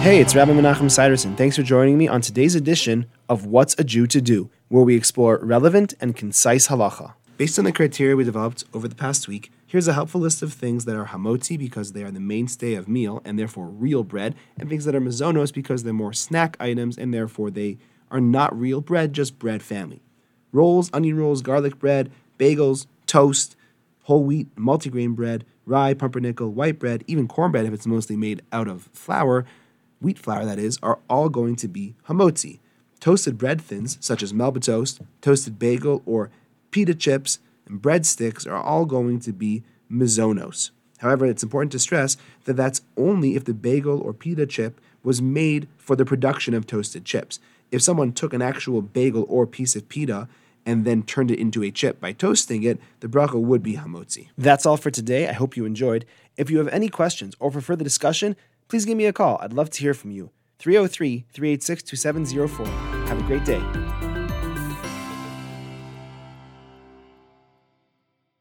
Hey, it's Rabbi Menachem Siderson. Thanks for joining me on today's edition of What's a Jew to Do, where we explore relevant and concise halacha. Based on the criteria we developed over the past week, here's a helpful list of things that are hamotzi because they are the mainstay of meal and therefore real bread, and things that are mezonos because they're more snack items and therefore they are not real bread, just bread family. Rolls, onion rolls, garlic bread, bagels, toast, whole wheat, multigrain bread, rye, pumpernickel, white bread, even cornbread if it's mostly made out of flour, wheat flour that is, are all going to be hamotzi. Toasted bread thins, such as melba toast, toasted bagel, or pita chips and breadsticks, are all going to be mezonos. However, it's important to stress that that's only if the bagel or pita chip was made for the production of toasted chips. If someone took an actual bagel or piece of pita and then turned it into a chip by toasting it, the bracha would be hamotzi. That's all for today. I hope you enjoyed. If you have any questions or for further discussion, please give me a call. I'd love to hear from you. 303 386 2704. Have a great day.